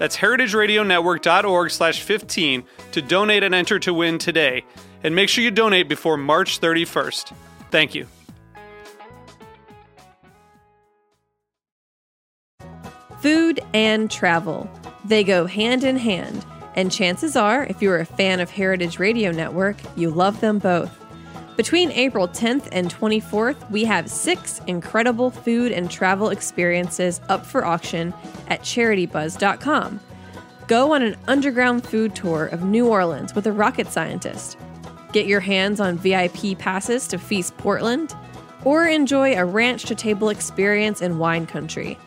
That's heritageradionetwork.org slash 15 to donate and enter to win today. And make sure you donate before March 31st. Thank you. Food and travel. They go hand in hand. And chances are, if you're a fan of Heritage Radio Network, you love them both. Between April 10th and 24th, we have six incredible food and travel experiences up for auction at charitybuzz.com. Go on an underground food tour of New Orleans with a rocket scientist. Get your hands on VIP passes to Feast Portland, or enjoy a ranch to table experience in wine country.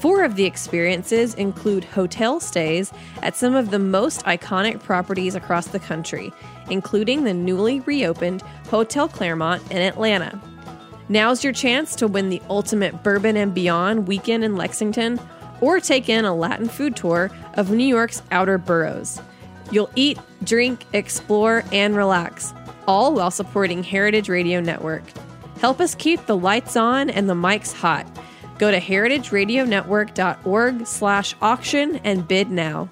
Four of the experiences include hotel stays at some of the most iconic properties across the country, including the newly reopened Hotel Claremont in Atlanta. Now's your chance to win the ultimate Bourbon and Beyond weekend in Lexington or take in a Latin food tour of New York's outer boroughs. You'll eat, drink, explore, and relax, all while supporting Heritage Radio Network. Help us keep the lights on and the mics hot. Go to heritageradionetwork.org slash auction and bid now.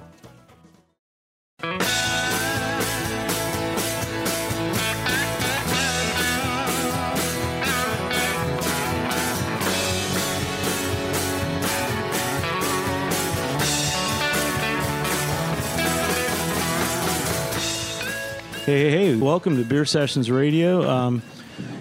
Hey, hey, hey, welcome to Beer Sessions Radio. Um,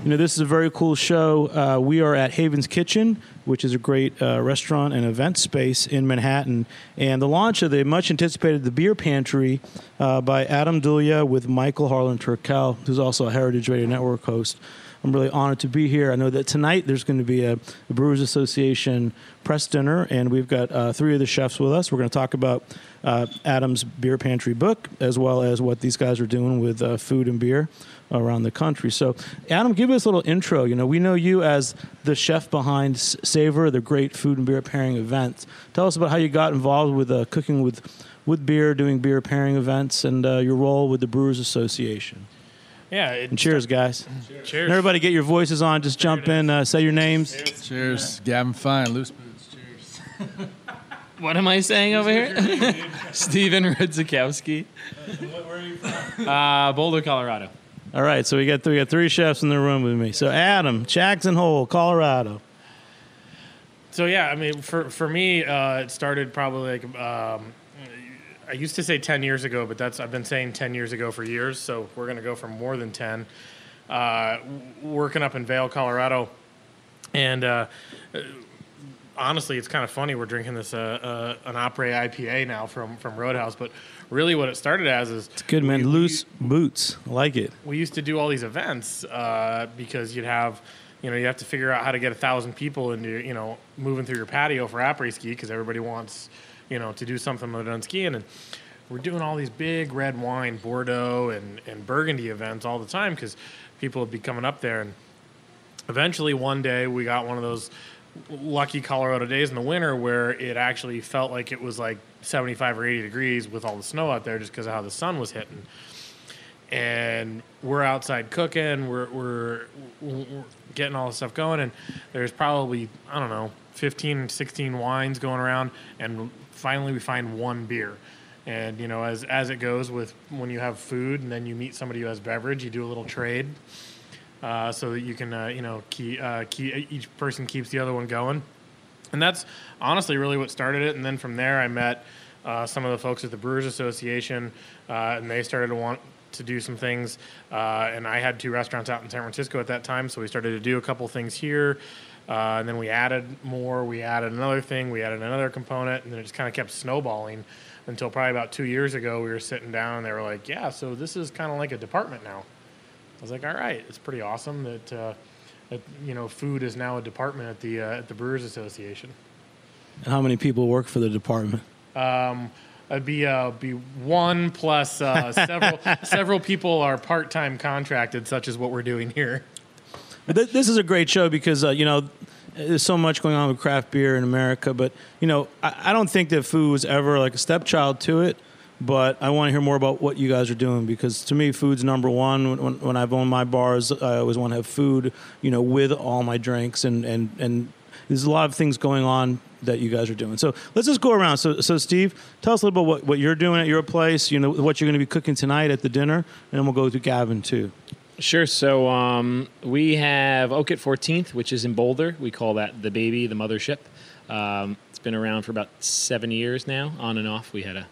you know, this is a very cool show. Uh, we are at Haven's Kitchen, which is a great uh, restaurant and event space in Manhattan. And the launch of the much anticipated The Beer Pantry uh, by Adam Dulye with Michael Harlan Turkell, who's also a Heritage Radio Network host. I'm really honored to be here. I know that tonight there's going to be a, a Brewers Association press dinner, and we've got uh, three of the chefs with us. We're going to talk about uh, Adam's Beer Pantry book, as well as what these guys are doing with uh, food and beer around the country. So, Adam, give us a little intro. You know, we know you as the chef behind Savor, the great food and beer pairing events. Tell us about how you got involved with uh, cooking with with beer, doing beer pairing events, and uh, your role with the Brewers Association. Yeah. It, And cheers, guys. cheers. And everybody, get your voices on. Just jump in, uh, say your names. Cheers, Gavin Fine, loose boots. Cheers. What am I saying over here? Steven Redzikowski. Where are you from? Uh, Boulder, Colorado. All right, so we got we got three chefs in the room with me. So Adam, Jackson Hole, Colorado. So yeah, I mean, for for me, uh, it started probably like um, I used to say ten years ago, but that's I've been saying ten years ago for years. So we're gonna go for more than ten. Uh, working up in Vail, Colorado, and uh, honestly, it's kind of funny. We're drinking this uh, uh, an Opry IPA now from from Roadhouse, but really, what it started as is it's Good man, we- we- loose boots. I like it. we used to do all these events uh, because you'd have, you know, you have to figure out how to get a thousand people into, you know, moving through your patio for après ski because everybody wants, you know, to do something done skiing. And we're doing all these big red wine, Bordeaux and, and Burgundy events all the time because people would be coming up there. And eventually one day we got one of those lucky Colorado days in the winter where it actually felt like it was like 75 or 80 degrees with all the snow out there just because of how the sun was hitting and we're outside cooking. We're we're getting all this stuff going, and there's probably I don't know 15, 16 wines going around, and finally we find one beer. And you know, as as it goes with when you have food, and then you meet somebody who has beverage, you do a little trade, uh, so that you can uh, you know keep, uh, keep each person keeps the other one going. And that's honestly really what started it. And then from there, I met uh, some of the folks at the Brewers Association, uh, and they started to want to do some things. Uh, and I had two restaurants out in San Francisco at that time, so we started to do a couple things here. Uh, and then we added more. We added another thing. We added another component, and then it just kind of kept snowballing until probably about two years ago. We were sitting down, and they were like, "Yeah, so this is kind of like a department now." I was like, "All right, it's pretty awesome that, uh, that you know food is now a department at the uh, at the Brewers Association." And how many people work for the department? Um, It'd be uh, be one plus uh, several several people are part time contracted, such as what we're doing here. Th- This is a great show because uh, you know there's so much going on with craft beer in America, but you know I, I don't think that food was ever like a stepchild to it. But I want to hear more about what you guys are doing because to me, food's number one. When, when, when I've owned my bars, I always want to have food, you know, with all my drinks, and and and there's a lot of things going on that you guys are doing. So let's just go around. So so Steve, tell us a little bit what, what you're doing at your place. You know what you're going to be cooking tonight at the dinner, and we'll go to Gavin too. Sure. So um, we have Oak at 14th, which is in Boulder. We call that the baby, the mothership. Um, it's been around for about seven years now, on and off. We had a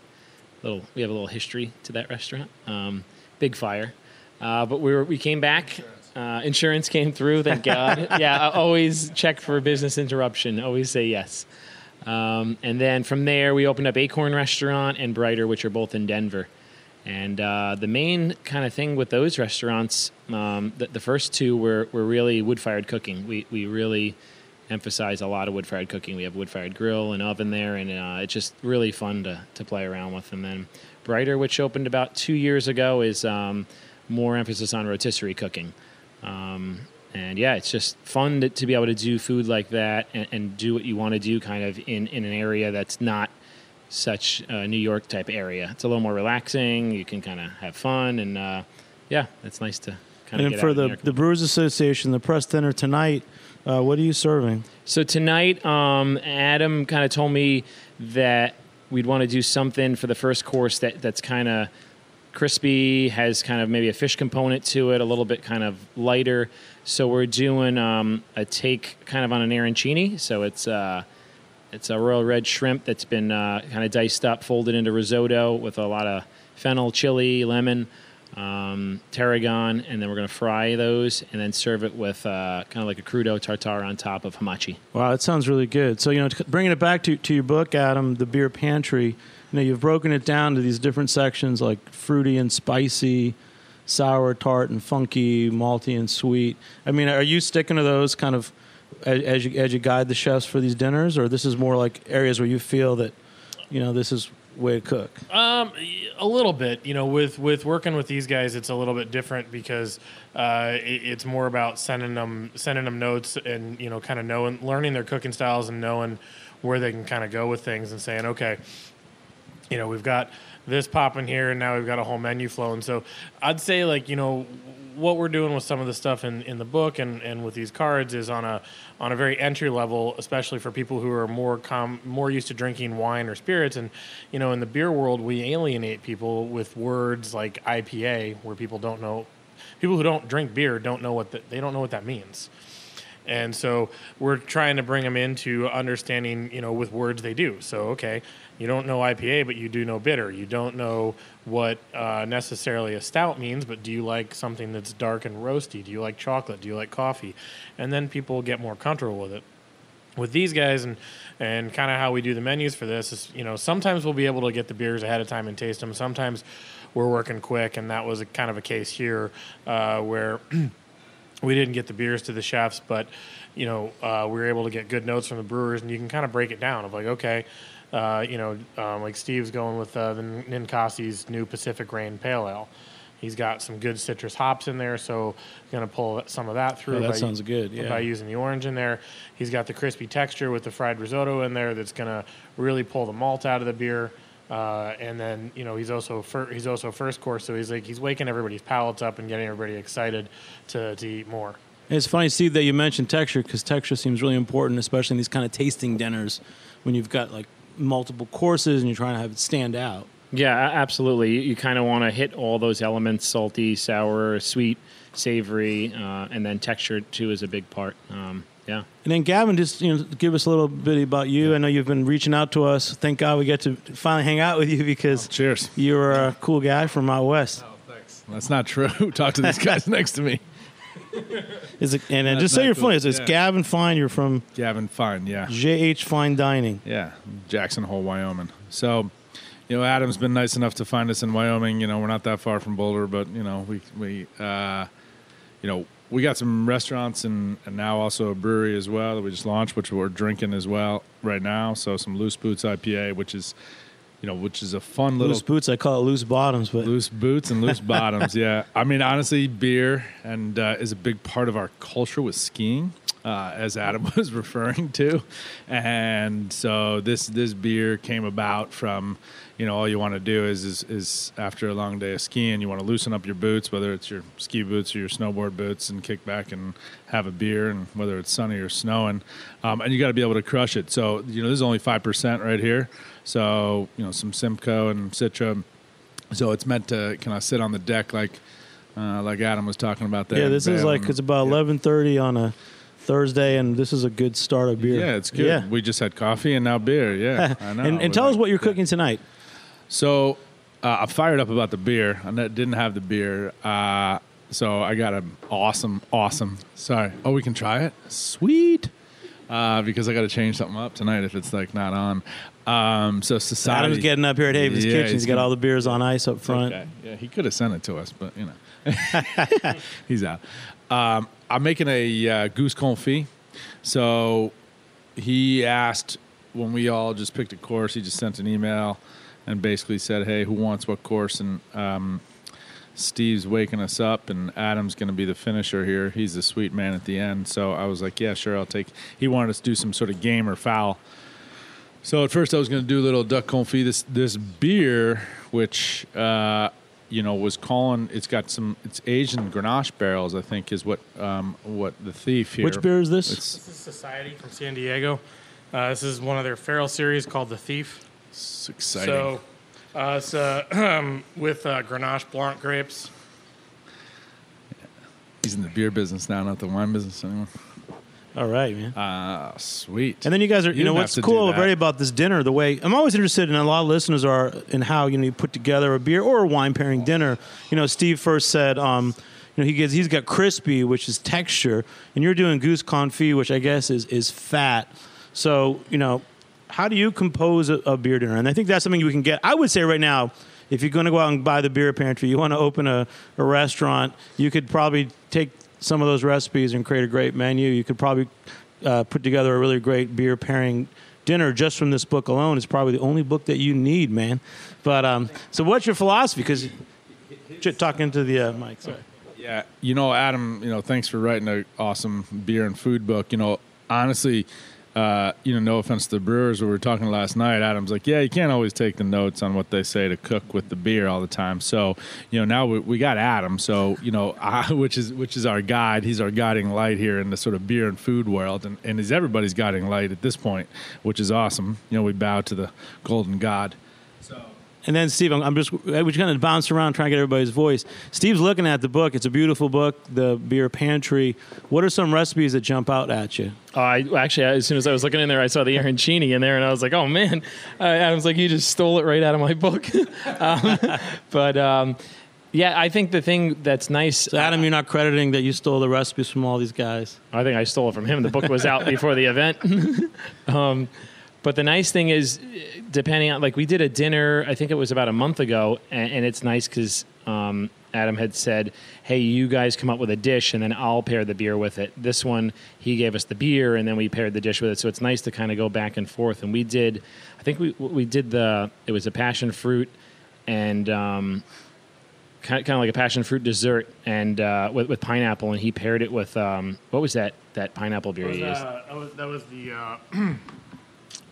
little, we have a little history to that restaurant. Um, big fire, uh, but we were, we came back. Uh, insurance came through, thank God. yeah, I always check for business interruption. Always say yes. Um, and then from there, we opened up Acorn Restaurant and Brider, which are both in Denver. And uh, the main kind of thing with those restaurants, um, the, the first two were, were really wood fired cooking. We, we really emphasize a lot of wood fired cooking. We have a wood fired grill and oven there, and uh, it's just really fun to, to play around with. And then Brider, which opened about two years ago, is um, more emphasis on rotisserie cooking. Um, and yeah, it's just fun to, to be able to do food like that and, and do what you want to do kind of in, in an area that's not such a New York type area. It's a little more relaxing. You can kind of have fun, and uh, yeah, it's nice to kind of And for the the Brewers Association, the press dinner tonight, uh, what are you serving? So tonight, um, Adam kind of told me that we'd want to do something for the first course that that's kind of crispy, has kind of maybe a fish component to it, a little bit kind of lighter. So we're doing um, a take kind of on an arancini. So it's uh, it's a royal red shrimp that's been uh, kind of diced up, folded into risotto with a lot of fennel, chili, lemon, um, tarragon, and then we're going to fry those and then serve it with uh, kind of like a crudo tartare on top of hamachi. Wow, that sounds really good. So you know, bringing it back to to your book, Adam, the beer pantry. You know, you've broken it down to these different sections like fruity and spicy, sour, tart, and funky, malty and sweet. I mean, are you sticking to those kind of as, you as you guide the chefs for these dinners, or this is more like areas where you feel that you know this is way to cook? Um, a little bit. You know, with with working with these guys, it's a little bit different because uh, it, it's more about sending them sending them notes and you know, kind of knowing, learning their cooking styles and knowing where they can kind of go with things and saying, okay, you know, we've got this popping here, and now we've got a whole menu flowing. So I'd say, like, you know, what we're doing with some of the stuff in, in the book and, and with these cards is on a on a very entry level, especially for people who are more com- more used to drinking wine or spirits. And you know, in the beer world, we alienate people with words like IPA, where people don't know, people who don't drink beer don't know what the, they don't know what that means. And so we're trying to bring them into understanding, you know, with words they do. So, okay, you don't know IPA, but you do know bitter. You don't know what uh, necessarily a stout means, but do you like something that's dark and roasty? Do you like chocolate? Do you like coffee? And then people get more comfortable with it. With these guys and and kind of how we do the menus for this is, you know, sometimes we'll be able to get the beers ahead of time and taste them. Sometimes we're working quick, and that was a kind of a case here uh, where we didn't get the beers to the chefs, but you know uh, we were able to get good notes from the brewers, and you can kind of break it down of like, okay, uh, you know, um, like Steve's going with uh, the Ninkasi's new Pacific Rain Pale Ale. He's got some good citrus hops in there, so going to pull some of that through. Oh, that by- sounds good, yeah. By using the orange in there, he's got the crispy texture with the fried risotto in there. That's going to really pull the malt out of the beer. Uh, and then you know he's also fir- he's also first course, so he's like he's waking everybody's palates up and getting everybody excited to, to eat more. It's funny, Steve, that you mentioned texture because texture seems really important, especially in these kind of tasting dinners when you've got like multiple courses and you're trying to have it stand out. Yeah, absolutely. You, you kind of want to hit all those elements: salty, sour, sweet, savory, uh, and then texture too is a big part. Um, yeah. And then Gavin, just you know, give us a little bit about you. I know you've been reaching out to us. Thank God we get to finally hang out with you because Cheers. you're a cool guy from out west. Oh, thanks. That's not true. Talk to these guys next to me. Is it? And then just say not you're cool. funny. It's, it's Yeah. Gavin Fine. You're from Gavin Fine, yeah. JH Fine Dining. Yeah, Jackson Hole, Wyoming. So, you know, Adam's been nice enough to find us in Wyoming. You know, we're not that far from Boulder, but you know, we we uh, you know we got some restaurants and and now also a brewery as well that we just launched, which we're drinking as well right now. So some Loose Boots IPA, which is you know which is a fun little Loose boots. I call it loose bottoms, but loose boots and loose bottoms. Yeah, I mean honestly, beer and uh, is a big part of our culture with skiing, uh, as Adam was referring to, and so this this beer came about from. You know, all you want to do is, is is after a long day of skiing, you want to loosen up your boots, whether it's your ski boots or your snowboard boots, and kick back and have a beer, and whether it's sunny or snowing, um, and you got to be able to crush it. So, you know, this is only five percent right here. So, you know, some Simcoe and Citra, so it's meant to kind of sit on the deck like uh, like Adam was talking about there. yeah, this is like it's about eleven thirty on a Thursday, and this is a good start of beer. Yeah, it's good. Yeah. We just had coffee and now beer. Yeah, I know. and and tell us what you're cooking tonight. So uh, I'm fired up about the beer. I didn't have the beer, uh, so I got an awesome, awesome. Sorry. Oh, we can try it. Sweet. Uh, because I got to change something up tonight if it's like not on. Um, so society. Adam's getting up here at Haven's Yeah, Kitchen. he's got all the beers on ice up front. Okay. Yeah, he could have sent it to us, but you know, he's out. Um, I'm making a uh, goose confit. So he asked when we all just picked a course. He just sent an email and basically said, "Hey, who wants what course?" And um, Steve's waking us up, and Adam's going to be the finisher here. He's the sweet man at the end. So I was like, "Yeah, sure, I'll take." He wanted us to do some sort of game or fowl. So at first I was going to do a little duck confit. This this beer, which uh, you know was calling, it's got some. It's aged in Grenache barrels. I think is what um, what the thief here. Which beer is this? It's, This is Society from San Diego. Uh, this is one of their feral series called The Thief. it's exciting. So uh, it's uh, with uh, Grenache Blanc grapes. He's in the beer business now, not the wine business anymore. All right, man. Ah, sweet. And then you guys are, you, You know, what's cool already about this dinner, the way I'm always interested in a lot of listeners are in how, you know, you put together a beer or a wine pairing dinner. You know, Steve first said, um, you know, he gets, he's got crispy, which is texture, and you're doing goose confit, which I guess is, is fat. So, you know, how do you compose a, a beer dinner? And I think that's something you can get. I would say right now, if you're going to go out and buy the beer pantry, you want to open a, a restaurant, you could probably take some of those recipes and create a great menu. You could probably uh, put together a really great beer pairing dinner just from this book alone. It's probably the only book that you need, man. But um, so, what's your philosophy? Because talking to the uh, mic, sorry. Yeah, you know, Adam, you know, thanks for writing an awesome beer and food book. You know, honestly, uh, you know, no offense to the brewers, we were talking last night. Adam's like, yeah, you can't always take the notes on what they say to cook with the beer all the time. So, you know, now we, we got Adam, so you know, I, which is which is our guide. He's our guiding light here in the sort of beer and food world, and and is everybody's guiding light at this point, which is awesome. You know, we bow to the golden god. And then Steve, I'm, I'm just we're just of bounce around trying to get everybody's voice. Steve's looking at the book. It's a beautiful book, the beer pantry. What are some recipes that jump out at you? Uh, I actually, as soon as I was looking in there, I saw the arancini in there, and I was like, "Oh man!" Uh, Adam's like, "You just stole it right out of my book." um, but um, yeah, I think the thing that's nice. So Adam, you're not crediting that you stole the recipes from all these guys. I think I stole it from him. The book was out before the event. um, but the nice thing is, depending on like we did a dinner, I think it was about a month ago, and, and it's nice because um, Adam had said, "Hey, you guys come up with a dish, and then I'll pair the beer with it." This one, he gave us the beer, and then we paired the dish with it. So it's nice to kind of go back and forth. And we did, I think we we did the it was a passion fruit and. Um, kind of, kind of like a passion fruit dessert and uh, with, with pineapple, and he paired it with um, what was that that pineapple beer That was, he used? uh, that was, that was the uh,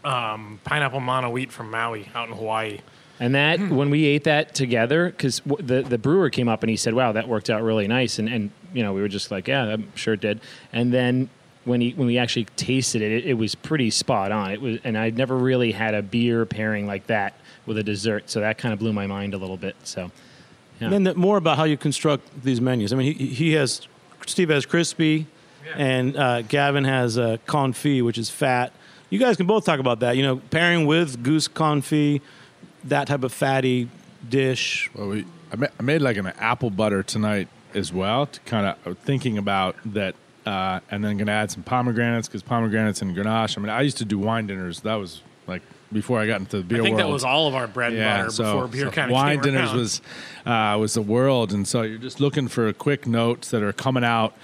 um, pineapple Mana wheat from Maui out in Hawaii. And that when we ate that together, because w- the the brewer came up and he said, "Wow, that worked out really nice," and and you know we were just like, "Yeah, I'm sure it did." And then when he when we actually tasted it, it, it was pretty spot on. It was, and I'd never really had a beer pairing like that with a dessert, so that kind of blew my mind a little bit. So. Yeah. And then the, more about how you construct these menus. I mean, he, he has Steve has crispy, and uh, Gavin has uh, confit, which is fat. You guys can both talk about that. You know, pairing with goose confit, that type of fatty dish. Well, we I, ma- I made like an apple butter tonight as well to kind of thinking about that. Uh, and then going to add some pomegranates because pomegranates and Grenache. I mean, I used to do wine dinners. That was like before I got into the beer I think world. that was all of our bread and butter before beer so kind of wine came dinners around. was uh, was the world, and so you're just looking for quick notes that are coming out.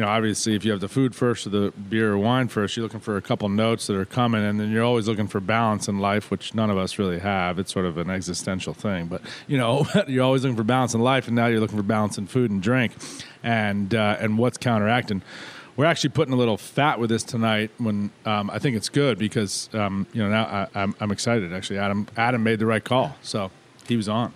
You know, obviously, if you have the food first or the beer or wine first, you're looking for a couple notes that are coming, and then you're always looking for balance in life, which none of us really have. It's sort of an existential thing, but you know, you're always looking for balance in life, and now you're looking for balance in food and drink, and uh, and what's counteracting. We're actually putting a little fat with this tonight. When um, I think it's good because um, you know now I, I'm, I'm excited. Actually, Adam Adam made the right call, so he was on.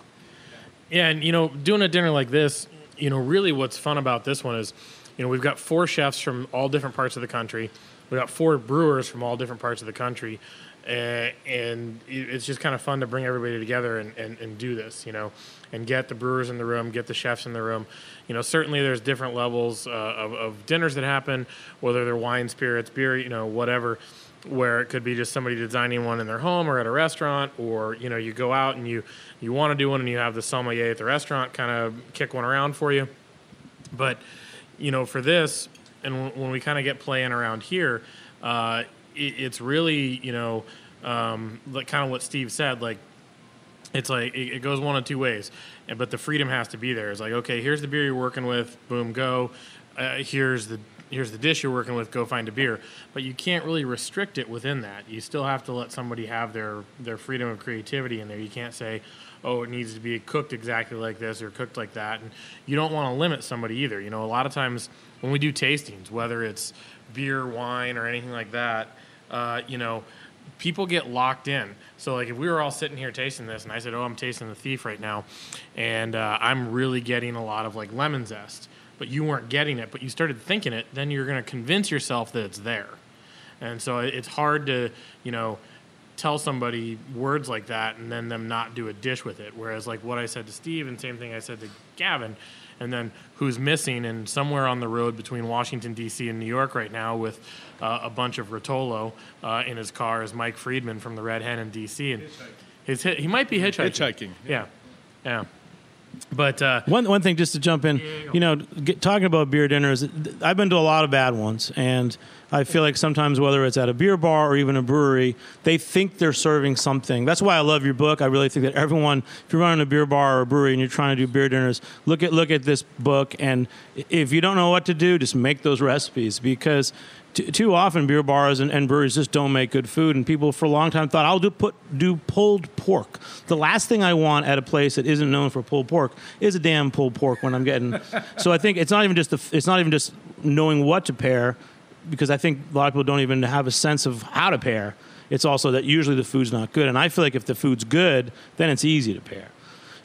Yeah, and you know, doing a dinner like this, you know, really what's fun about this one is, you know, we've got four chefs from all different parts of the country. We've got four brewers from all different parts of the country. Uh, and it's just kind of fun to bring everybody together and, and, and do this, you know, and get the brewers in the room, get the chefs in the room. You know, certainly there's different levels uh, of, of dinners that happen, whether they're wine, spirits, beer, you know, whatever where it could be just somebody designing one in their home or at a restaurant, or you know, you go out and you you want to do one and you have the sommelier at the restaurant kind of kick one around for you. But you know, for this, and when- we kind of get playing around here, uh, it, it's really you know, um, like kind of what Steve said, like it's like it, goes one of two ways And- but the freedom has to be there. It's like okay here's the beer you're working with boom go. Uh, here's the here's the dish you're working with go find a beer. But you can't really restrict it within that. You still have to let somebody have their their freedom of creativity in there. You can't say oh it needs to be cooked exactly like this or cooked like that. And you don't want to limit somebody either you know? A lot of times when we do tastings whether it's beer wine or anything like that uh, you know people get locked in. So like if we were all sitting here tasting this, and I said, "Oh, I'm tasting the thief right now," and uh, I'm really getting a lot of like lemon zest, but you weren't getting it, but you started thinking it, then you're going to convince yourself that it's there, and so it's hard to you know tell somebody words like that and then them not do a dish with it. Whereas like what I said to Steve and same thing I said to Gavin, and then who's missing and somewhere on the road between Washington D.C. and New York right now with uh, a bunch of Rotolo uh, in his car is Mike Friedman from the Red Hen in D.C. and his he might be hitchhiking. Hitchhiking, Yeah, yeah. But uh, One one thing, just to jump in, you know, get, talking about beer dinners, I've been to a lot of bad ones, and I feel like sometimes whether it's at a beer bar or even a brewery, they think they're serving something. That's why I love your book. I really think that everyone, if you're running a beer bar or a brewery and you're trying to do beer dinners, look at look at this book, and if you don't know what to do, just make those recipes because. T- Too often, beer bars and, and breweries just don't make good food, and people for a long time thought I'll do put do pulled pork. The last thing I want at a place that isn't known for pulled pork is a damn pulled pork when I'm getting. so I think it's not even just the, it's not even just knowing what to pair, because I think a lot of people don't even have a sense of how to pair. It's also that usually the food's not good, and I feel like if the food's good, then it's easy to pair.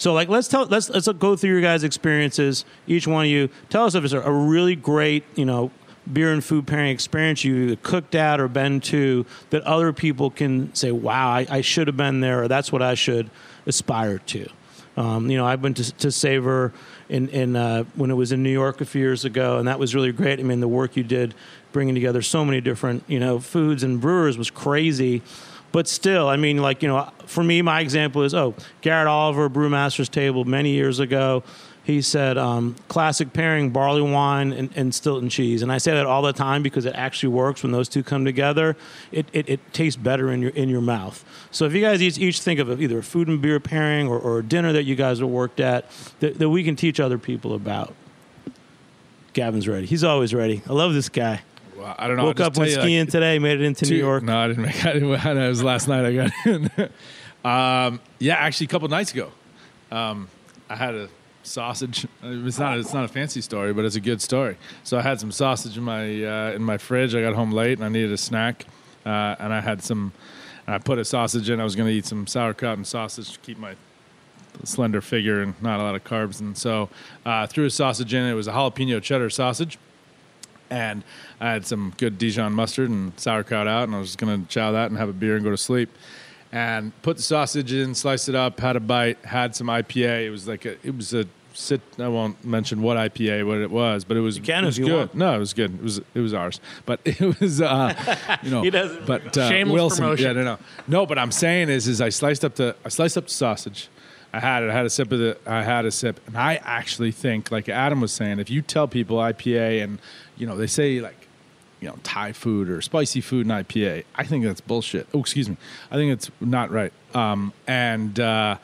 So like let's tell let's let's go through your guys' experiences. Each one of you tell us if it's a, a really great you know beer and food pairing experience you either cooked at or been to that other people can say, wow, I, I should have been there, or that's what I should aspire to. Um, you know, I went to, to Savor in, in uh, when it was in New York a few years ago, and that was really great. I mean, the work you did bringing together so many different you know foods and brewers was crazy. But still, I mean, like you know, for me, my example is oh, Garrett Oliver, Brewmaster's Table, many years ago. He said, um, classic pairing barley wine and, and Stilton cheese. And I say that all the time because it actually works when those two come together. It, it, it tastes better in your, in your mouth. So if you guys each, each think of either a food and beer pairing or, or a dinner that you guys have worked at that, that we can teach other people about. Gavin's ready. He's always ready. I love this guy. Well, I don't know. Woke up when you, like, skiing today, made it into two- New York. No, I didn't make. I didn't. It was last night. I got in. um, yeah, actually, a couple nights ago, um, I had a sausage. It's not. It's not a fancy story, but it's a good story. So I had some sausage in my uh, in my fridge. I got home late and I needed a snack, uh, and I had some. I put a sausage in. I was going to eat some sauerkraut and sausage to keep my slender figure and not a lot of carbs. And so uh, threw a sausage in. It was a jalapeno cheddar sausage and I had some good Dijon mustard and sauerkraut out, and I was just gonna chow that and have a beer and go to sleep. And put the sausage in, sliced it up, had a bite, had some IPA. It was like a, it was a sit. I won't mention what IPA, what it was, but it was, You can it was if you good. want. No, it was good. It was it was ours, but it was uh, you know. He doesn't. But uh, Shameless Wilson, promotion. yeah, no, no, no. But I'm saying is, is I sliced up the I sliced up the sausage. I had it. I had a sip of the. I had a sip, and I actually think, like Adam was saying, if you tell people IPA and you know they say like, you know, Thai food or spicy food and IPA, I think that's bullshit. Oh, excuse me. I think it's not right. Um, and uh,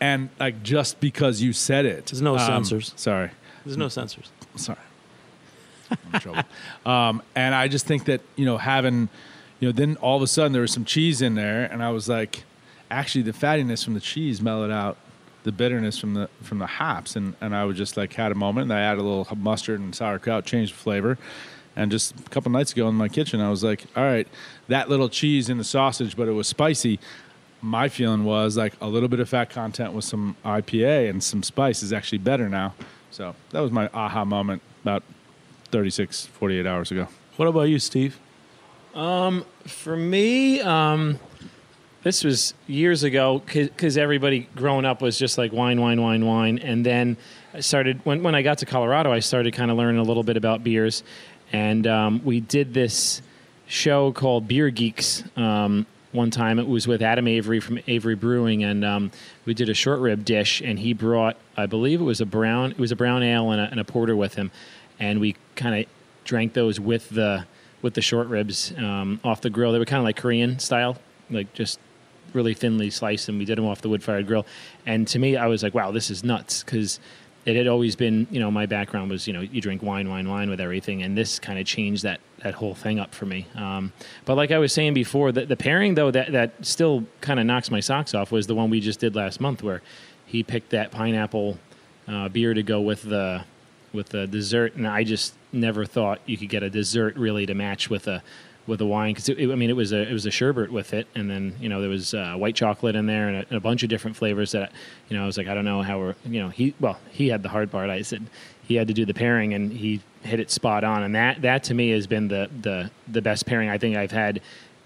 and like just because you said it, There's no um, censors. Sorry, There's no censors. sorry. I'm in trouble. Um, and I just think that you know having, you know, then all of a sudden there was some cheese in there, and I was like, actually the fattiness from the cheese mellowed out the bitterness from the from the hops, and and I was just like had a moment, and I added a little mustard and sauerkraut, changed the flavor. And just a couple nights ago in my kitchen, I was like, all right, that little cheese in the sausage, but it was spicy. My feeling was like a little bit of fat content with some IPA and some spice is actually better now. So that was my aha moment about 36, 48 hours ago. What about you, Steve? For me, um, this was years ago because everybody growing up was just like wine, wine, wine, wine. And then I started, when, when I got to Colorado, I started kind of learning a little bit about beers. And um, we did this show called Beer Geeks um, one time. It was with Adam Avery from Avery Brewing. And um, we did a short rib dish. And he brought, I believe it was a brown, it was a brown ale and a, and a porter with him. And we kind of drank those with the with the short ribs um, off the grill. They were kind of like Korean style, like just really thinly sliced, and we did them off the wood fired grill. And to me, I was like, wow, this is nuts because it had always been, you know, my background was, you know, you drink wine, wine, wine with everything, and this kind of changed that that whole thing up for me. Um, but like I was saying before, the, the pairing though that that still kind of knocks my socks off was the one we just did last month, where he picked that pineapple uh, beer to go with the with the dessert, and I just never thought you could get a dessert really to match with a with the wine because I mean it was a it was a sherbet with it, and then you know there was uh, white chocolate in there and a, and a bunch of different flavors that you know I was like I don't know how we're you know he well he had the hard part I said he had to do the pairing and he hit it spot on and that that to me has been the the the best pairing I think I've had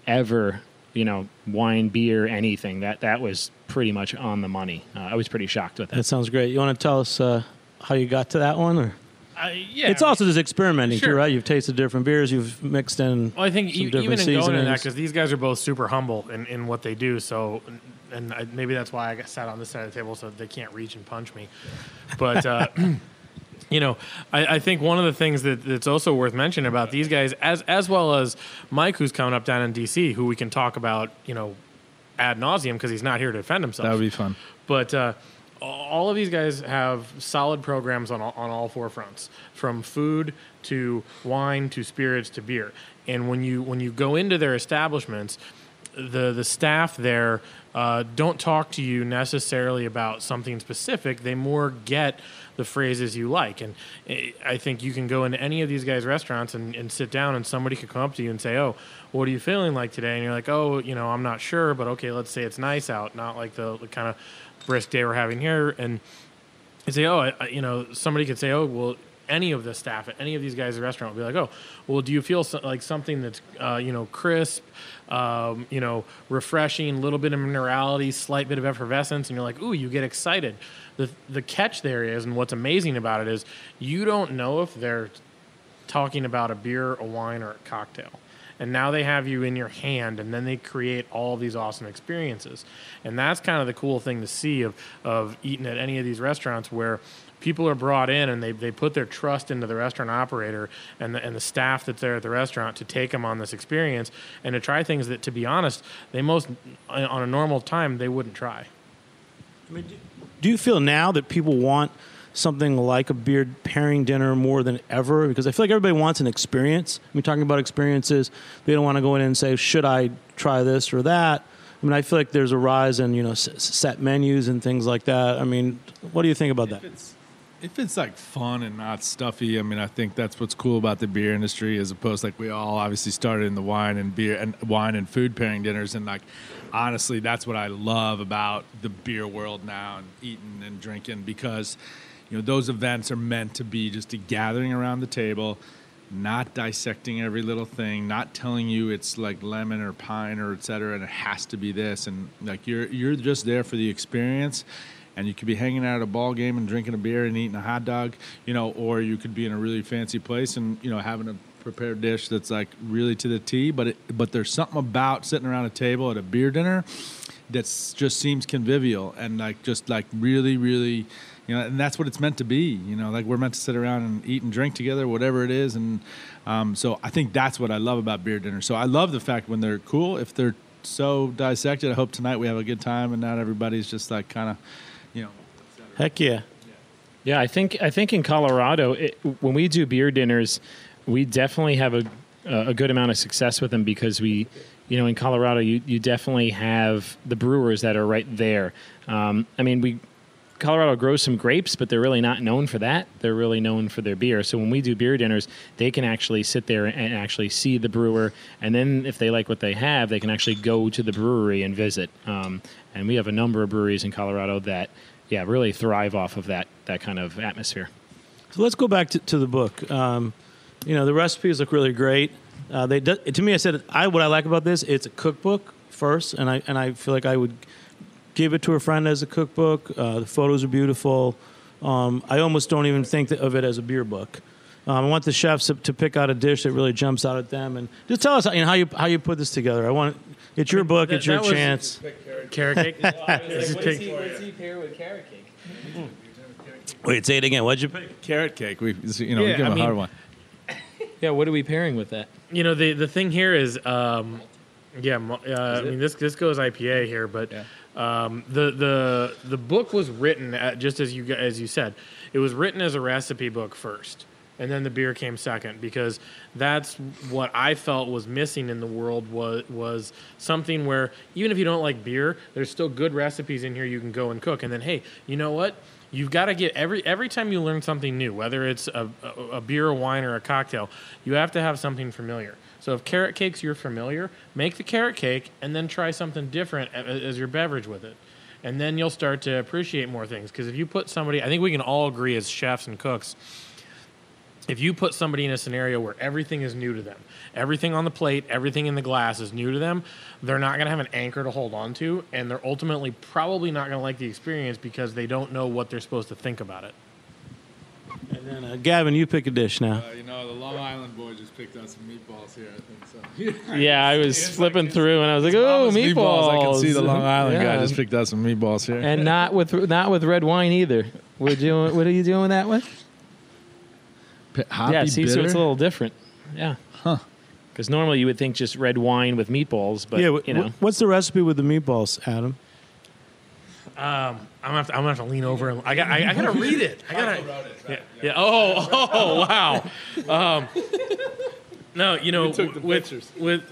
ever you know wine beer anything that that was pretty much on the money uh, I was pretty shocked with That that. sounds great. You want to tell us uh, how you got to that one? Or? I, yeah, it's also just experimenting too, right? You've tasted different beers. You've mixed in. Well, I think some e- different even in going into that, because these guys are both super humble in, in what they do. So, and I, maybe that's why I got sat on this side of the table so they can't reach and punch me. But uh, you know, I, I think one of the things that, that's also worth mentioning about these guys, as as well as Mike, who's coming up down in DC, who we can talk about, you know, ad nauseum because he's not here to defend himself. That would be fun. But uh, all of these guys have solid programs on all, on all four fronts, from food to wine to spirits to beer. And when you when you go into their establishments, the the staff there uh, don't talk to you necessarily about something specific. They more get the phrases you like. And eh, I think you can go into any of these guys' restaurants and, and sit down, and somebody could come up to you and say, "Oh, what are you feeling like today?" And you're like, "Oh, you know, I'm not sure, but okay, let's say it's nice out, not like the, the kind of brisk day we're having here." And and say, oh, I- you know, somebody could say, oh, well, any of the staff at any of these guys' restaurant would be like, oh, well, do you feel so, like something that's, uh, you know, crisp, um, you know, refreshing, a little bit of minerality, slight bit of effervescence, and you're like, ooh, you get excited. The the catch there is, and what's amazing about it is, you don't know if they're talking about a beer, a wine, or a cocktail. And now they have you in your hand, and then they create all these awesome experiences. And that's kind of the cool thing to see of, of eating at any of these restaurants where people are brought in and they, they put their trust into the restaurant operator and the, and the staff that's there at the restaurant to take them on this experience and to try things that, to be honest, they most, on a normal time, they wouldn't try. Do you feel now that people want something like a beer pairing dinner more than ever? Because I feel like everybody wants an experience. I mean, talking about experiences, they don't want to go in and say, "Should I try this or that?" I mean, I feel like there's a rise in you know set menus and things like that. I mean, what do you think about that? If it's if it's like fun and not stuffy, I mean, I think that's what's cool about the beer industry, as opposed like we all obviously started in the wine and beer and wine and food pairing dinners, and like honestly, that's what I love about the beer world now and eating and drinking because you know those events are meant to be just a gathering around the table. Not dissecting every little thing, not telling you it's like lemon or pine or et cetera, and it has to be this. And like you're you're just there for the experience, and you could be hanging out at a ball game and drinking a beer and eating a hot dog, you know, or you could be in a really fancy place and you know having a prepared dish that's like really to the T. But it, but there's something about sitting around a table at a beer dinner that just seems convivial and like just like really really you know and that's what it's meant to be you know like we're meant to sit around and eat and drink together whatever it is and um, so i think that's what i love about beer dinner so i love the fact when they're cool if they're so dissected i hope tonight we have a good time and not everybody's just like kind of you know Heck yeah. Yeah, I think I think in Colorado, it, when we do beer dinners, we definitely have a a good amount of success with them because we, you know, in Colorado, you you definitely have the brewers that are right there. Um, I mean, we Colorado grows some grapes, but they're really not known for that. They're really known for their beer. So when we do beer dinners, they can actually sit there and actually see the brewer, and then if they like what they have, they can actually go to the brewery and visit. Um, and we have a number of breweries in Colorado that, yeah, really thrive off of that that kind of atmosphere. So let's go back to, to the book. Um, you know, the recipes look really great. Uh, they do, to me, I said, I what I like about this, it's a cookbook first, and I and I feel like I would give it to a friend as a cookbook. Uh, the photos are beautiful. Um, I almost don't even think of it as a beer book. Um, I want the chefs to, to pick out a dish that really jumps out at them, and just tell us you know, how you how you put this together. I want it's your book, that- it's your that was- chance. Carrot cake. This is pig- he pair with carrot cake? Wait, say it again. What'd you pick? carrot cake we you know we give I them a hard one Yeah, what are we pairing with that? You know the the thing here is, um, yeah. mo- Uh, I mean this this goes IPA here, but um, the the the book was written at, just as you as you said, it was written as a recipe book first, and then the beer came second because that's what I felt was missing in the world was was something where even if you don't like beer, there's still good recipes in here you can go and cook, and then hey, you know what? You've got to get every every time you learn something new, whether it's a, a, a beer, a wine, or a cocktail, you have to have something familiar. So if carrot cake's you're familiar, make the carrot cake and then try something different as your beverage with it, and then you'll start to appreciate more things. Because if you put somebody, I think we can all agree as chefs and cooks, if you put somebody in a scenario where everything is new to them, everything on the plate, everything in the glass is new to them, they're not going to have an anchor to hold on to, and they're ultimately probably not going to like the experience because they don't know what they're supposed to think about it. And then, uh, Gavin, you pick a dish now. Uh, you know the long island boy just picked out some meatballs here i think so Yeah, I was flipping through and I was like, "Oh, Mama's meatballs!" i can see the long island guy just picked out some meatballs here and not with not with red wine either. We're doing. What are you doing that with? P- hoppy yeah, see, so it's a little different. Yeah, Huh. Because normally you would think just red wine with meatballs, but yeah, wh- you know, wh- what's the recipe with the meatballs, Adam? Um, I'm gonna have to, I'm gonna have to lean over and I got I, I gotta read it. I gotta. Yeah, yeah. Oh, oh, wow. Um, no, you know, took the with pictures. with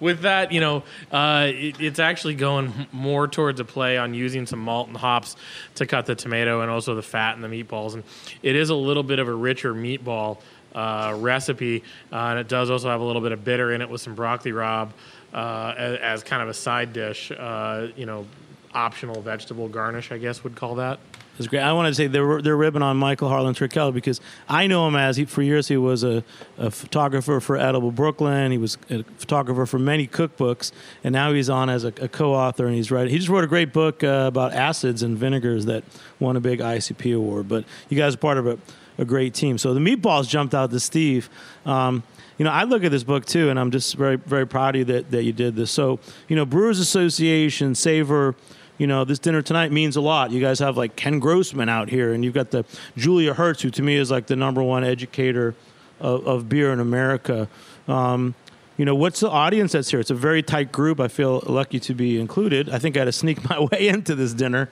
with that, you know, uh, it, it's actually going more towards a play on using some malt and hops to cut the tomato and also the fat and the meatballs, and it is a little bit of a richer meatball uh, recipe, uh, and it does also have a little bit of bitter in it with some broccoli rabe uh, as, as kind of a side dish. Uh, you know, optional vegetable garnish, I guess would call that. It's great. I want to say they're they're ribbing on Michael Harlan Turkell because I know him as he for years he was a, a photographer for Edible Brooklyn. He was a photographer for many cookbooks, and now he's on as a, a co-author and he's writing. He just wrote a great book uh, about acids and vinegars that won a big ICP award. But you guys are part of a, a great team. So the meatballs jumped out to Steve. Um, you know, I look at this book too, and I'm just very, very proud of you that, that you did this. So, you know, Brewers Association, Savor, you know, this dinner tonight means a lot. You guys have like Ken Grossman out here, and you've got the Julia Herz, who to me is like the number one educator of, of beer in America. Um, you know, what's the audience that's here? It's a very tight group. I feel lucky to be included. I think I had to sneak my way into this dinner.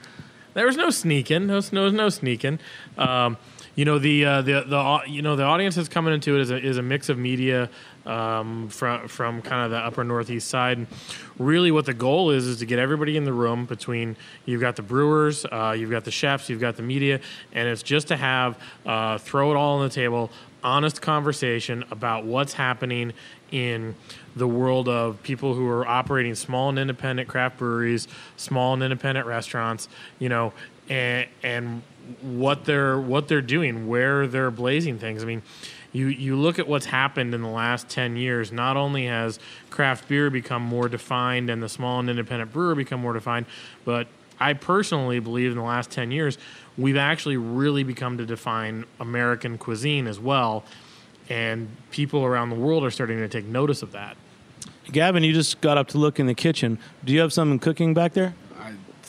There was no sneaking. There was no, no sneaking. Um, you know the uh, the the you know the audience that's coming into it is a, is a mix of media um, from from kind of the upper northeast side. Really, what the goal is is to get everybody in the room. Between you've got the brewers, uh, you've got the chefs, you've got the media, and it's just to have uh, throw it all on the table, honest conversation about what's happening in the world of people who are operating small and independent craft breweries, small and independent restaurants, you know, and and what they're what they're doing, where they're blazing things. I mean, you you look at what's happened in the last 10 years, not only has craft beer become more defined and the small and independent brewer become more defined, but I personally believe in the last 10 years, we've actually really become to define American cuisine as well and people around the world are starting to take notice of that. Gavin, you just got up to look in the kitchen. Do you have something cooking back there?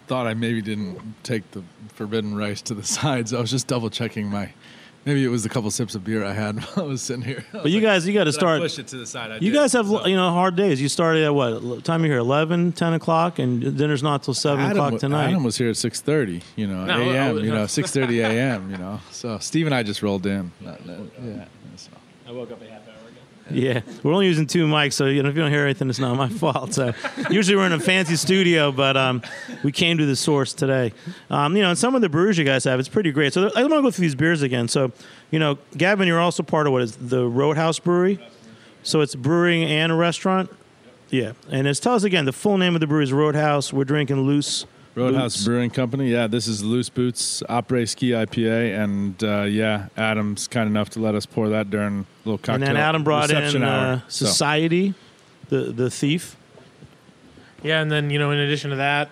I thought I maybe didn't take the forbidden rice to the sides. I was just double checking my. Maybe it was a couple sips of beer I had while I was sitting here. But you guys, you got to start. Push it to the side. I You did, guys have so. you know hard days. You started at what time you here? 11, 10 o'clock, and dinner's not till seven Adam, o'clock tonight. Adam was here at six thirty. You know, No, a.m. You know, six thirty a.m. You know, so Steve and I just rolled in. Not- not- yeah. so. I woke up a half hour ago. Yeah, we're only using two mics, so you know if you don't hear anything, it's not my fault. So usually we're in a fancy studio, but um, we came to the source today. Um, you know, and some of the brews you guys have, it's pretty great. So I want to go through these beers again. So, you know, Gavin, you're also part of what is the Roadhouse Brewery. So it's brewing and a restaurant. Yeah, and it's tell us again. The full name of the brewery is Roadhouse. We're drinking loose. Roadhouse Boots. Brewing Company. Yeah, this is Loose Boots Opry Ski IPA, and uh, yeah, Adam's kind enough to let us pour that during a little cocktail and then Adam brought in hour. uh, So, Society, the the thief. Yeah, and then you know, in addition to that,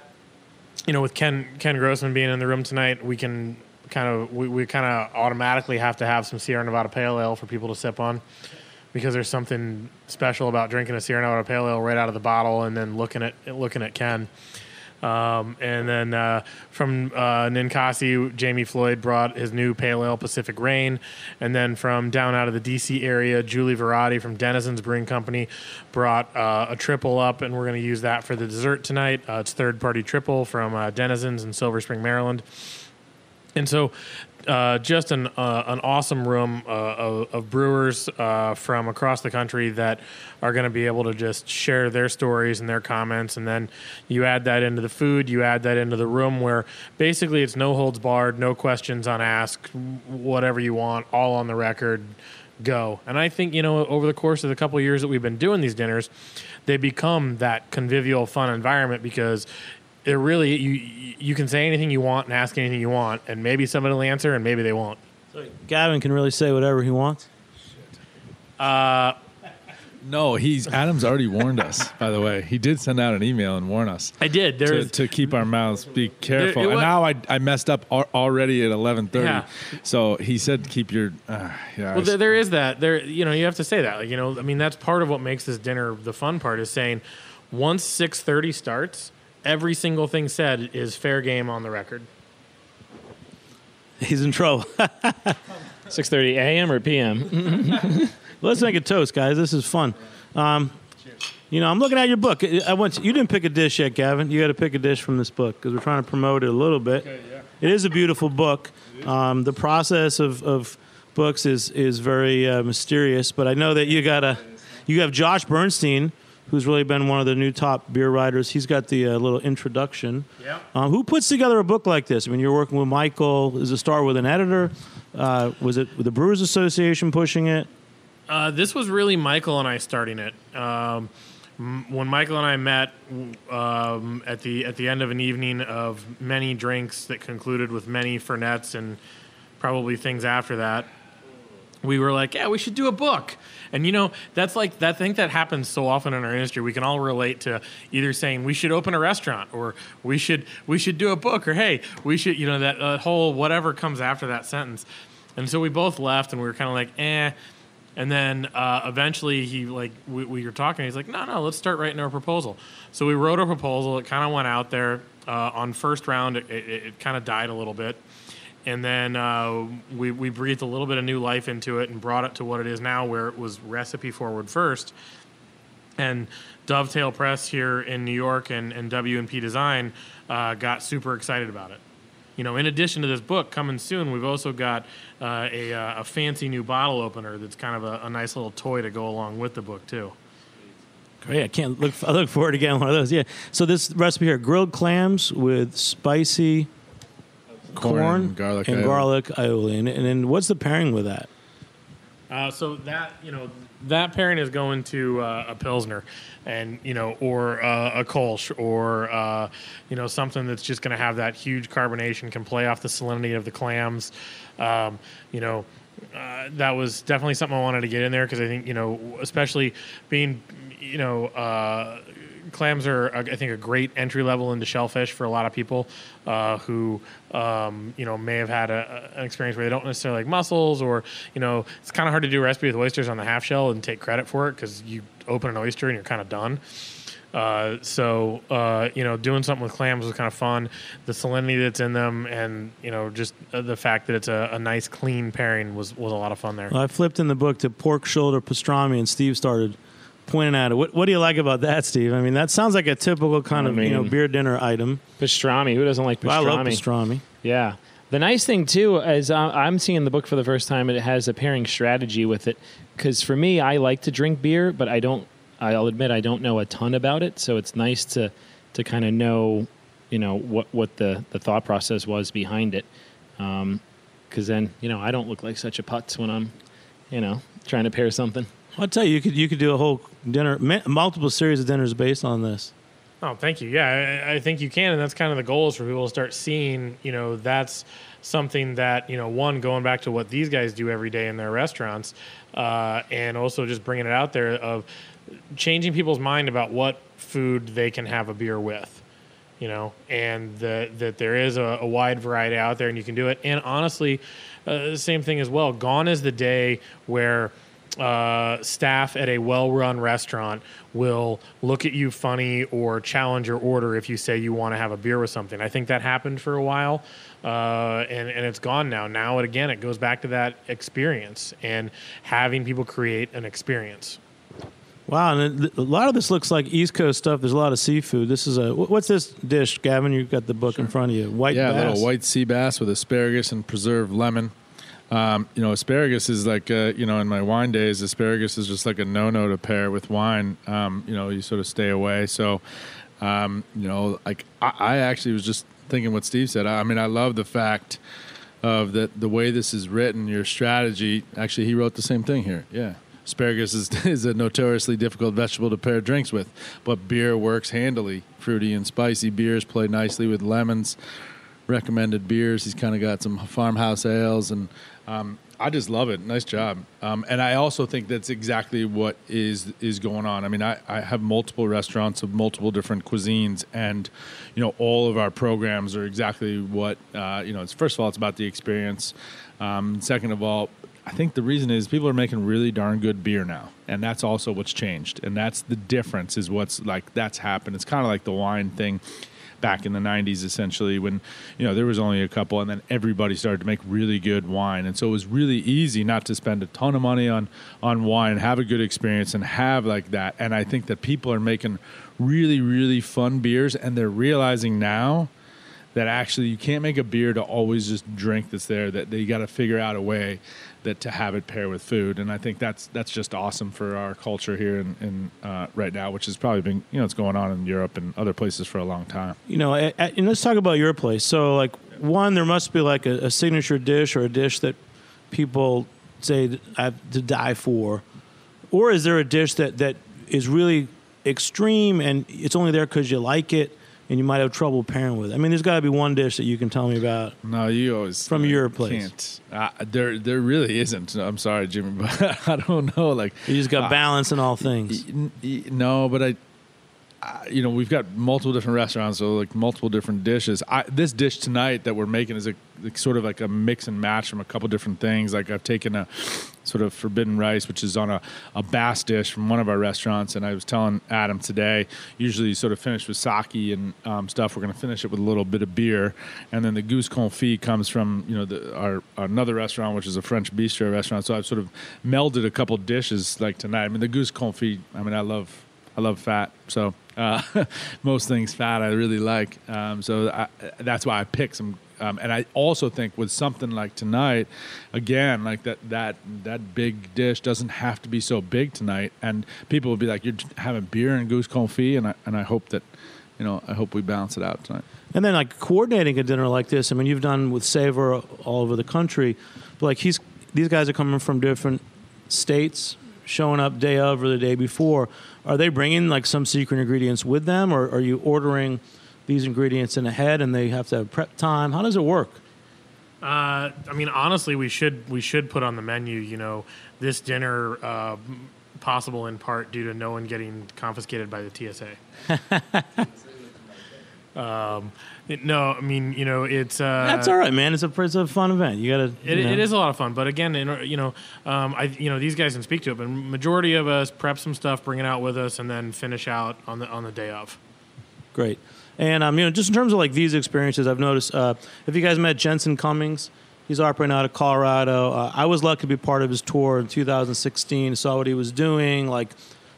you know, with Ken Ken Grossman being in the room tonight, we can kind of we, we kind of automatically have to have some Sierra Nevada Pale Ale for people to sip on, because there's something special about drinking a Sierra Nevada Pale Ale right out of the bottle and then looking at looking at Ken. Um, and then uh, from uh, Ninkasi, Jamie Floyd brought his new Pale Ale Pacific Rain. And then from down out of the DC area, Julie Verratti from Denizens Brewing Company brought uh, a triple up, and we're going to use that for the dessert tonight. Uh, it's third party triple from uh, Denizens in Silver Spring, Maryland. And so, uh, just an uh, an awesome room uh, of, of brewers uh, from across the country that are going to be able to just share their stories and their comments, and then you add that into the food, you add that into the room where basically it's no holds barred, no questions unasked, whatever you want, all on the record, go. And I think you know over the course of the couple of years that we've been doing these dinners, they become that convivial, fun environment because it really you you can say anything you want and ask anything you want, and maybe somebody will answer and maybe they won't. So Gavin can really say whatever he wants. no, he's Adam's already warned us. By the way, he did send out an email and warn us I did. There to, is to keep our mouths be careful. it and now I, I messed up al- already at eleven thirty. Yeah. So he said keep your. Uh, yeah, I well, there, there is that. There, you know, you have to say that. Like, you know, I mean, that's part of what makes this dinner the fun part is saying once six thirty starts, every single thing said is fair game on the record. He's in trouble. 6:30 a.m. or p.m. Let's make a toast, guys. This is fun. Um, you know, I'm looking at your book. I want you didn't pick a dish yet, Gavin. You got to pick a dish from this book because we're trying to promote it a little bit. It is a beautiful book. Um, the process of, of books is is very uh, mysterious, but I know that you got a you have Josh Bernstein, who's really been one of the new top beer writers. He's got the uh, little introduction. Yeah. Um, who puts together a book like this? I mean, you're working with Michael. Is it start with an editor? Uh, was it the Brewers Association pushing it? Uh, this was really Michael and I starting it. Um, m- when Michael and I met um, at the at the end of an evening of many drinks that concluded with many fernets and probably things after that, we were like, "Yeah, we should do a book." And you know, that's like that. thing that happens so often in our industry. We can all relate to either saying we should open a restaurant, or we should we should do a book, or hey, we should you know that uh, whole whatever comes after that sentence. And so we both left, and we were kind of like, eh. And then uh, eventually he like we, we were talking. He's like, no, no, let's start writing our proposal. So we wrote a proposal. It kind of went out there uh, on first round. It, it, it kind of died a little bit, and then uh, we we breathed a little bit of new life into it and brought it to what it is now, where it was recipe forward first. And Dovetail Press here in New York and, and W&P Design uh, got super excited about it. You know, in addition to this book coming soon, we've also got uh, a, uh, a fancy new bottle opener that's kind of a, a nice little toy to go along with the book too. Great. I can't look. I look forward to getting one of those. Yeah. So this recipe here: grilled clams with spicy Corn corn, and garlic and aioli. garlic aioli. And, and then what's the pairing with that? Uh, so that you know that pairing is going to uh, a pilsner, and you know, or uh, a Kolsch, or uh, you know something that's just going to have that huge carbonation, can play off the salinity of the clams. Um, you know, uh, that was definitely something I wanted to get in there because I think you know, especially being you know. Uh, clams are, uh, I think, a great entry level into shellfish for a lot of people uh, who, um, you know, may have had a, an experience where they don't necessarily like mussels, or you know, it's kind of hard to do a recipe with oysters on the half shell and take credit for it because you open an oyster and you're kind of done. Uh, so uh, you know, doing something with clams was kind of fun. The salinity that's in them, and you know, just uh, the fact that it's a, a, nice, clean pairing was was a lot of fun there. Well, I flipped in the book to pork shoulder pastrami, and Steve started pointing at it. What, what do you like about that, Steve? I mean, that sounds like a typical kind I of you know beer dinner item. Pastrami. Who doesn't like pastrami? I love pastrami. Yeah. The nice thing too is I'm seeing the book for the first time, and it has a pairing strategy with it. Because for me, I like to drink beer, but I don't. I'll admit I don't know a ton about it, so it's nice to to kind of know, you know, what what the the thought process was behind it. Um, because then, you know, I don't look like such a putz when I'm, you know, trying to pair something. I'll tell you, you could you could do a whole dinner, multiple series of dinners based on this. Oh, thank you. Yeah, I, I think you can, and that's kind of the goal is for people to start seeing. You know, that's something that you know. One, going back to what these guys do every day in their restaurants, uh, and also just bringing it out there of changing people's mind about what food they can have a beer with. You know, and the, that there is a, a wide variety out there, and you can do it. And honestly, uh, the same thing as well. Gone is the day where uh, staff at a well-run restaurant will look at you funny or challenge your order if you say you want to have a beer with something. I think that happened for a while, uh, and and it's gone now. Now it again, it goes back to that experience and having people create an experience. Wow, and a lot of this looks like East Coast stuff. There's a lot of seafood. This is a what's this dish, Gavin? You've got the book in front of you. White yeah, a bass. little white sea bass with asparagus and preserved lemon. Um, you know, asparagus is like, uh, you know, in my wine days, asparagus is just like a no-no to pair with wine. Um, you know, you sort of stay away. So, um, you know, like I, I actually was just thinking what Steve said. I, I mean, I love the fact of that the way this is written, your strategy. Actually, he wrote the same thing here. Yeah. Asparagus is, is a notoriously difficult vegetable to pair drinks with, but beer works handily. Fruity and spicy beers play nicely with lemons. Recommended beers. He's kind of got some farmhouse ales, and um, I just love it. Nice job. Um, and I also think that's exactly what is is going on. I mean, I, I have multiple restaurants of multiple different cuisines, and you know, all of our programs are exactly what uh, you know. It's first of all, it's about the experience. Um, second of all, I think the reason is people are making really darn good beer now, and that's also what's changed, and that's the difference. Is what's like that's happened. It's kind of like the wine thing back in the 90s essentially when you know there was only a couple and then everybody started to make really good wine. And so it was really easy not to spend a ton of money on on wine have a good experience and have like that. And i think that people are making really really fun beers and they're realizing now that actually you can't make a beer to always just drink that's there that they got to figure out a way that to have it pair with food. And i think that's that's just awesome for our culture here in, in uh, right now which has probably been you know it's going on in europe and other places for a long time. You know, a- a- and let's talk about your place. So, like, one, there must be like a, a signature dish or a dish that people say I have to die for, or is there a dish that that is really extreme and it's only there because you like it and you might have trouble pairing with it? I mean, there's got to be one dish that you can tell me about. No, you always From your place. Can't. Uh, there, there really isn't. I'm sorry, Jimmy, but I don't know. Like You just got uh, balance in all things. y- y- No, but I, I, you know, we've got multiple different restaurants, so like multiple different dishes. I, this dish tonight that we're making is a like, sort of like a mix and match from a couple different things. Like I've taken a sort of forbidden rice, which is on a, a bass dish from one of our restaurants, and I was telling Adam today. Usually, you sort of finish with sake and um, stuff. We're going to finish it with a little bit of beer, and then the goose confit comes from you know the, our another restaurant, which is a French bistro restaurant. So I've sort of melded a couple dishes like tonight. I mean, the goose confit. I mean, I love I love fat, so uh, most things fat I really like. Um, so I, that's why I pick some. Um, and I also think with something like tonight, again, like that that that big dish doesn't have to be so big tonight, and people will be like, "You're having beer and goose confit," and I and I hope that, you know, I hope we balance it out tonight. And then like coordinating a dinner like this. I mean, you've done with Savor all over the country, but like he's these guys are coming from different states, showing up day of or the day before. Are they bringing like some secret ingredients with them, or are you ordering these ingredients in ahead and they have to have prep time? How does it work? Uh, I mean, honestly, we should we should put on the menu. You know, this dinner uh, possible in part due to no one getting confiscated by the TSA. um, it- no, I mean, you know, it's uh, That's all right, man. It's a it's a fun event. You got to. It, it is a lot of fun, but again, in, you know, um, I you know these guys can speak to it, but majority of us prep some stuff, bring it out with us, and then finish out on the on the day of. Great. And um, you know, just in terms of like these experiences, I've noticed. Uh, you guys met Jensen Cummings? He's operating out of Colorado. Uh, I was lucky to be part of his tour in 2016. Saw what he was doing, like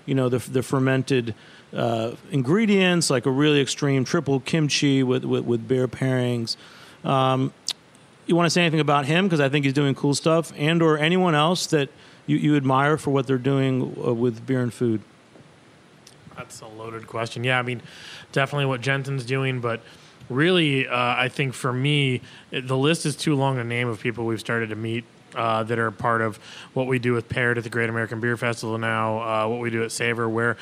you know the the fermented uh, ingredients, like a really extreme triple kimchi with with, with beer pairings. Um, you want to say anything about him because I think he's doing cool stuff, and or anyone else that you, you admire for what they're doing uh, with beer and food. That's a loaded question. Yeah, I mean, definitely what Jensen's doing, but really, uh, I think for me, the list is too long a name of people we've started to meet. Uh, that are part of what we do with Paired at the Great American Beer Festival now, uh, what we do at Savor, where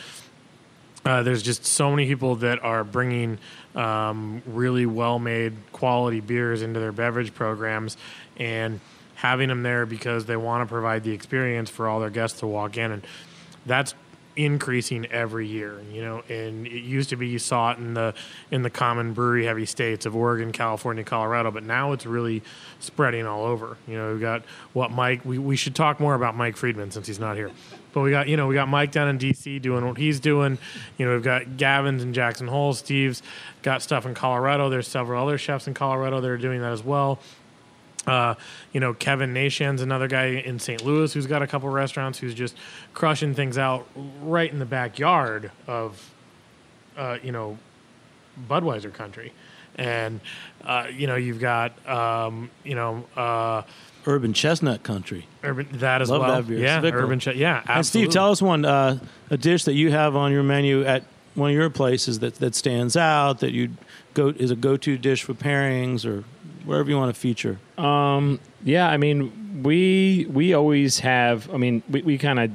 uh, there's just so many people that are bringing um, really well made quality beers into their beverage programs and having them there because they want to provide the experience for all their guests to walk in. And that's increasing every year you know and it used to be you saw it in the in the common brewery heavy states of oregon california colorado but now it's really spreading all over. You know we've got what mike we, we should talk more about mike friedman since he's not here. But we got you know we got mike down in dc doing what he's doing. You know we've got gavin's in jackson hole steve's got stuff in colorado. There's several other chefs in colorado that are doing that as well uh, you know, Kevin Nashan's another guy in St. Louis who's got a couple restaurants who's just crushing things out right in the backyard of, uh, you know, Budweiser country. And, uh, you know, you've got, um, you know, uh, Urban chestnut country. urban that as Love well. that beer. Yeah, Zwickel. urban. Ch- yeah, absolutely. And Steve, tell us one uh, a dish that you have on your menu at one of your places that, that stands out that you go is a go to dish for pairings or wherever you want to feature. Um, Yeah, I mean, we we always have. I mean, we, we kind of.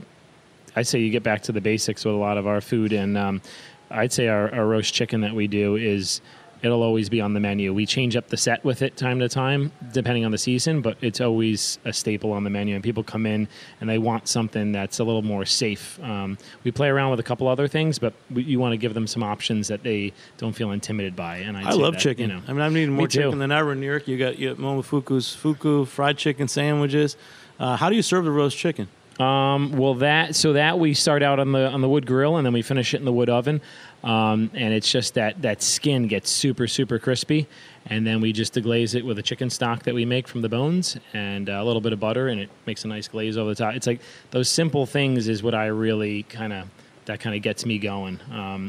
I say you get back to the basics with a lot of our food, and um, I'd say our, our roast chicken that we do is it'll always be on the menu. We change up the set with it time to time, depending on the season, but it's always a staple on the menu. And people come in and they want something that's a little more safe. Um, we play around with a couple other things, but we, you want to give them some options that they don't feel intimidated by. And I'd I love that, chicken. You know, I mean, I'm eating more chicken than ever in New York. You got you got Momofuku's fuku fried chicken sandwiches. Uh, how do you serve the roast chicken? Um, well, that so that we start out on the on the wood grill and then we finish it in the wood oven, um, and it's just that that skin gets super super crispy, and then we just deglaze it with a chicken stock that we make from the bones and a little bit of butter, and it makes a nice glaze over the top. It's like those simple things is what I really kind of that kind of gets me going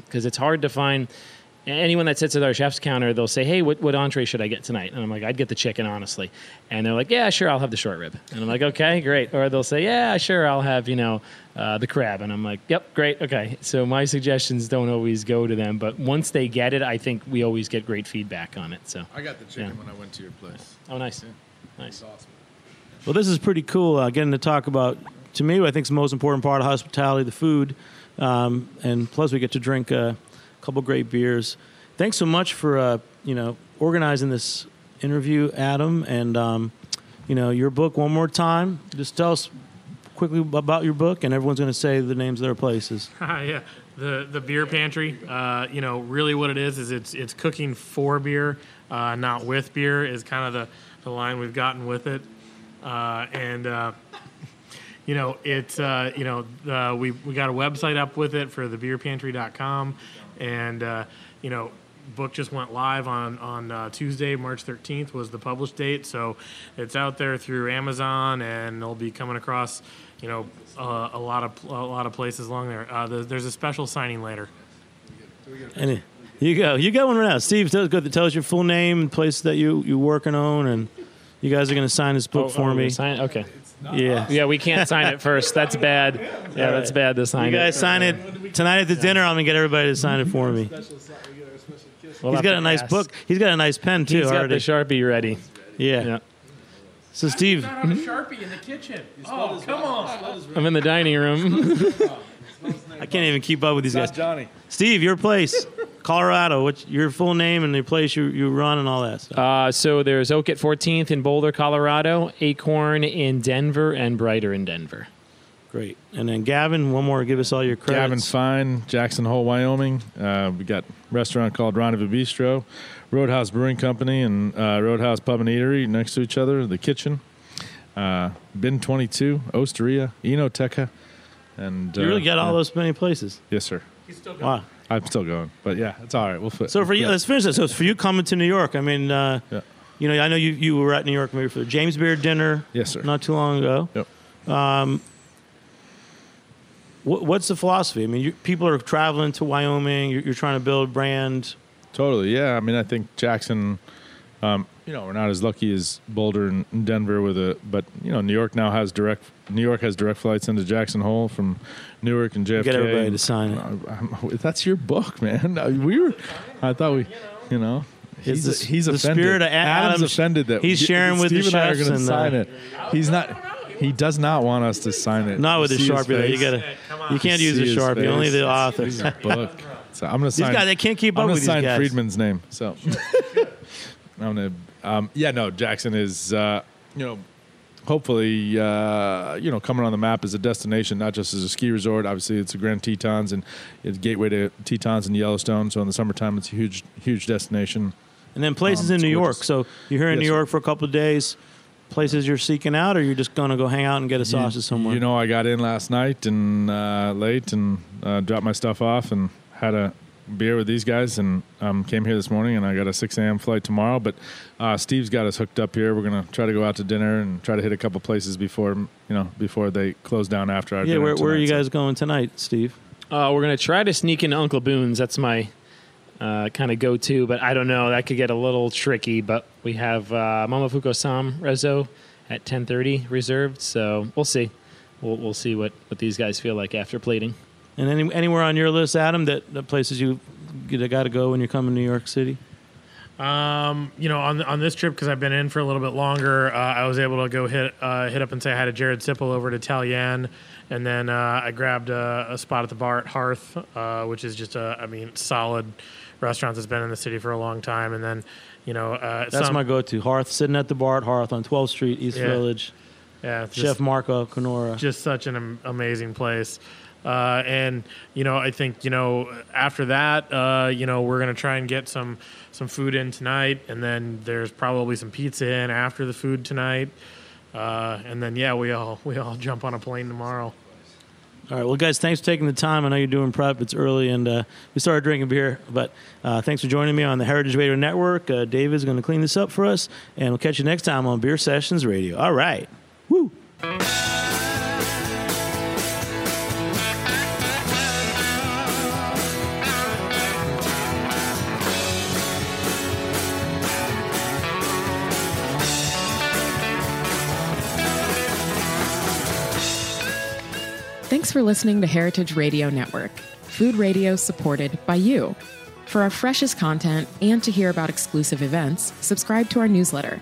because it's hard to find. Anyone that sits at our chef's counter, they'll say, "Hey, what, what entree should I get tonight?" And I'm like, "I'd get the chicken, honestly." And they're like, "Yeah, sure, I'll have the short rib." And I'm like, "Okay, great." Or they'll say, "Yeah, sure, I'll have you know uh, the crab." And I'm like, "Yep, great, okay." So my suggestions don't always go to them, but once they get it, I think we always get great feedback on it. So, I got the chicken Yeah. when I went to your place. oh, nice, nice. awesome. Well, this is pretty cool. Uh, getting to talk about, to me, what I think is the most important part of hospitality, the food, um, and plus we get to drink uh, a couple great beers. Thanks so much for uh, you know organizing this interview, Adam, and um, you know your book one more time. Just tell us quickly about your book, and everyone's going to say the names of their places. yeah, the the beer pantry. Uh, you know, really what it is is it's it's cooking for beer, uh, not with beer. Is kind of the the line we've gotten with it, uh, and. Uh, you know, it's uh, you know uh, we we got a website up with it for thebeerpantry.com, and uh, you know, book just went live on on uh, Tuesday, March 13th was the published date. So it's out there through Amazon, and they'll be coming across, you know, uh, a lot of a lot of places along there. Uh, there's, there's a special signing later. And you go, you got one right now. Steve, tell, go, tell us your full name, place that you you work and own, and you guys are going to sign this book Oh, for oh, me. Sign, okay. Yeah. Yeah, we can't sign it first. That's bad. Yeah, that's bad to sign You guys it. sign it tonight at the dinner. I'm gonna get everybody to sign it for me. We'll He's have got to a nice ask. book. He's got a nice pen too. He's got already. the sharpie ready. yeah. Yeah. So Steve, on a sharpie in the kitchen. Oh, come on! I'm in the dining room. I can't even keep up with these guys. Johnny. Steve, your place, Colorado. What's your full name and the place you, you run and all that stuff? Uh, so there's Oak at 14th in Boulder, Colorado, Acorn in Denver, and Brider in Denver. Great. And then Gavin, one more. Give us all your credits. Gavin Fine, Jackson Hole, Wyoming. Uh, we got a restaurant called Rendezvous Bistro, Roadhouse Brewing Company, and uh, Roadhouse Pub and Eatery next to each other. The kitchen, uh, Bin Twenty Two, Osteria, Enoteca, and You really uh, got all yeah. those many places. Yes, sir. Wow. I'm still going, but yeah, it's all right. We'll fit. So for you, yeah. let's finish this. So for you coming to New York, I mean, uh, Yeah. you know, I know you, you were at New York maybe for the James Beard dinner. Yes, sir. Not too long ago. Yep. What, what's the philosophy? I mean, you, people are traveling to Wyoming. You're, you're trying to build brand. Totally, yeah. I mean, I think Jackson. Um, you know, we're not as lucky as Boulder and Denver with a, but you know, New York now has direct. New York has direct flights into Jackson Hole from Newark and JFK. Get everybody and- to sign it. Uh, I'm- that's your book, man. We were. I thought we. You know. He's, the- he's the offended. spirit of A- Adam's Adam's- offended that he's sharing with the Steve and I are gonna sign uh, it. He's not. He does not want us to sign it. Not with the sharpie. though. You gotta. You can't use See the his sharpie. Only face? the author. He's a book. So I'm gonna sign. These sign. guys, they can't keep I'm up gonna these sign guys. Friedman's name. So I'm gonna. Um, yeah, no. Jackson is. Uh, you know, hopefully, uh, you know, coming on the map as a destination, not just as a ski resort. Obviously, it's a Grand Tetons and it's gateway to Tetons and Yellowstone. So in the summertime, it's a huge, huge destination. And then places Um, in New York. So you're here in Yes, New. York for a couple of days. Places you're seeking out, or you're just gonna go hang out and get a sausage somewhere. You know, I got in last night and uh, late and uh, dropped my stuff off and had a beer with these guys and um, came here this morning and I got a 6 a.m. flight tomorrow. But uh, Steve's got us hooked up here. We're gonna try to go out to dinner and try to hit a couple places before you know before they close down after our yeah, dinner where, where are tonight. you So- guys going tonight, Steve? Uh, we're gonna try to sneak into Uncle Boons. That's my uh, kind of go-to, but I don't know. That could get a little tricky. But we have uh, Momofuku Sam Rezo at 10:30 reserved, so we'll see. We'll, we'll see what, what these guys feel like after plating. And any, anywhere on your list, Adam, that, that places you got to go when you're coming to New York City? Um, you know, on on this trip because I've been in for a little bit longer, uh, I was able to go hit uh, hit up and say hi to Jared Sippel over at Italienne, and then uh, I grabbed a, a spot at the bar at Hearth, uh, which is just a I mean solid restaurant that's been in the city for a long time, and then you know uh, That's some- my go-to. Hearth, sitting at the bar at Hearth on 12th Street, East Yeah. Village. Yeah it's Chef Marco Canora. just such an am- amazing place. Uh, and you know, I think you know after that, uh, you know, we're gonna try and get some some food in tonight, and then there's probably some pizza in after the food tonight, uh, and then yeah, we all we all jump on a plane tomorrow. All right. Well, guys, thanks for taking the time. I know you're doing prep. It's early, and uh, we started drinking beer. But uh, thanks for joining me on the Heritage Radio Network. Uh, David's going to clean this up for us, and we'll catch you next time on Beer Sessions Radio. All right. Thanks for listening to Heritage Radio Network, food radio supported by you. For our freshest content and to hear about exclusive events, subscribe to our newsletter.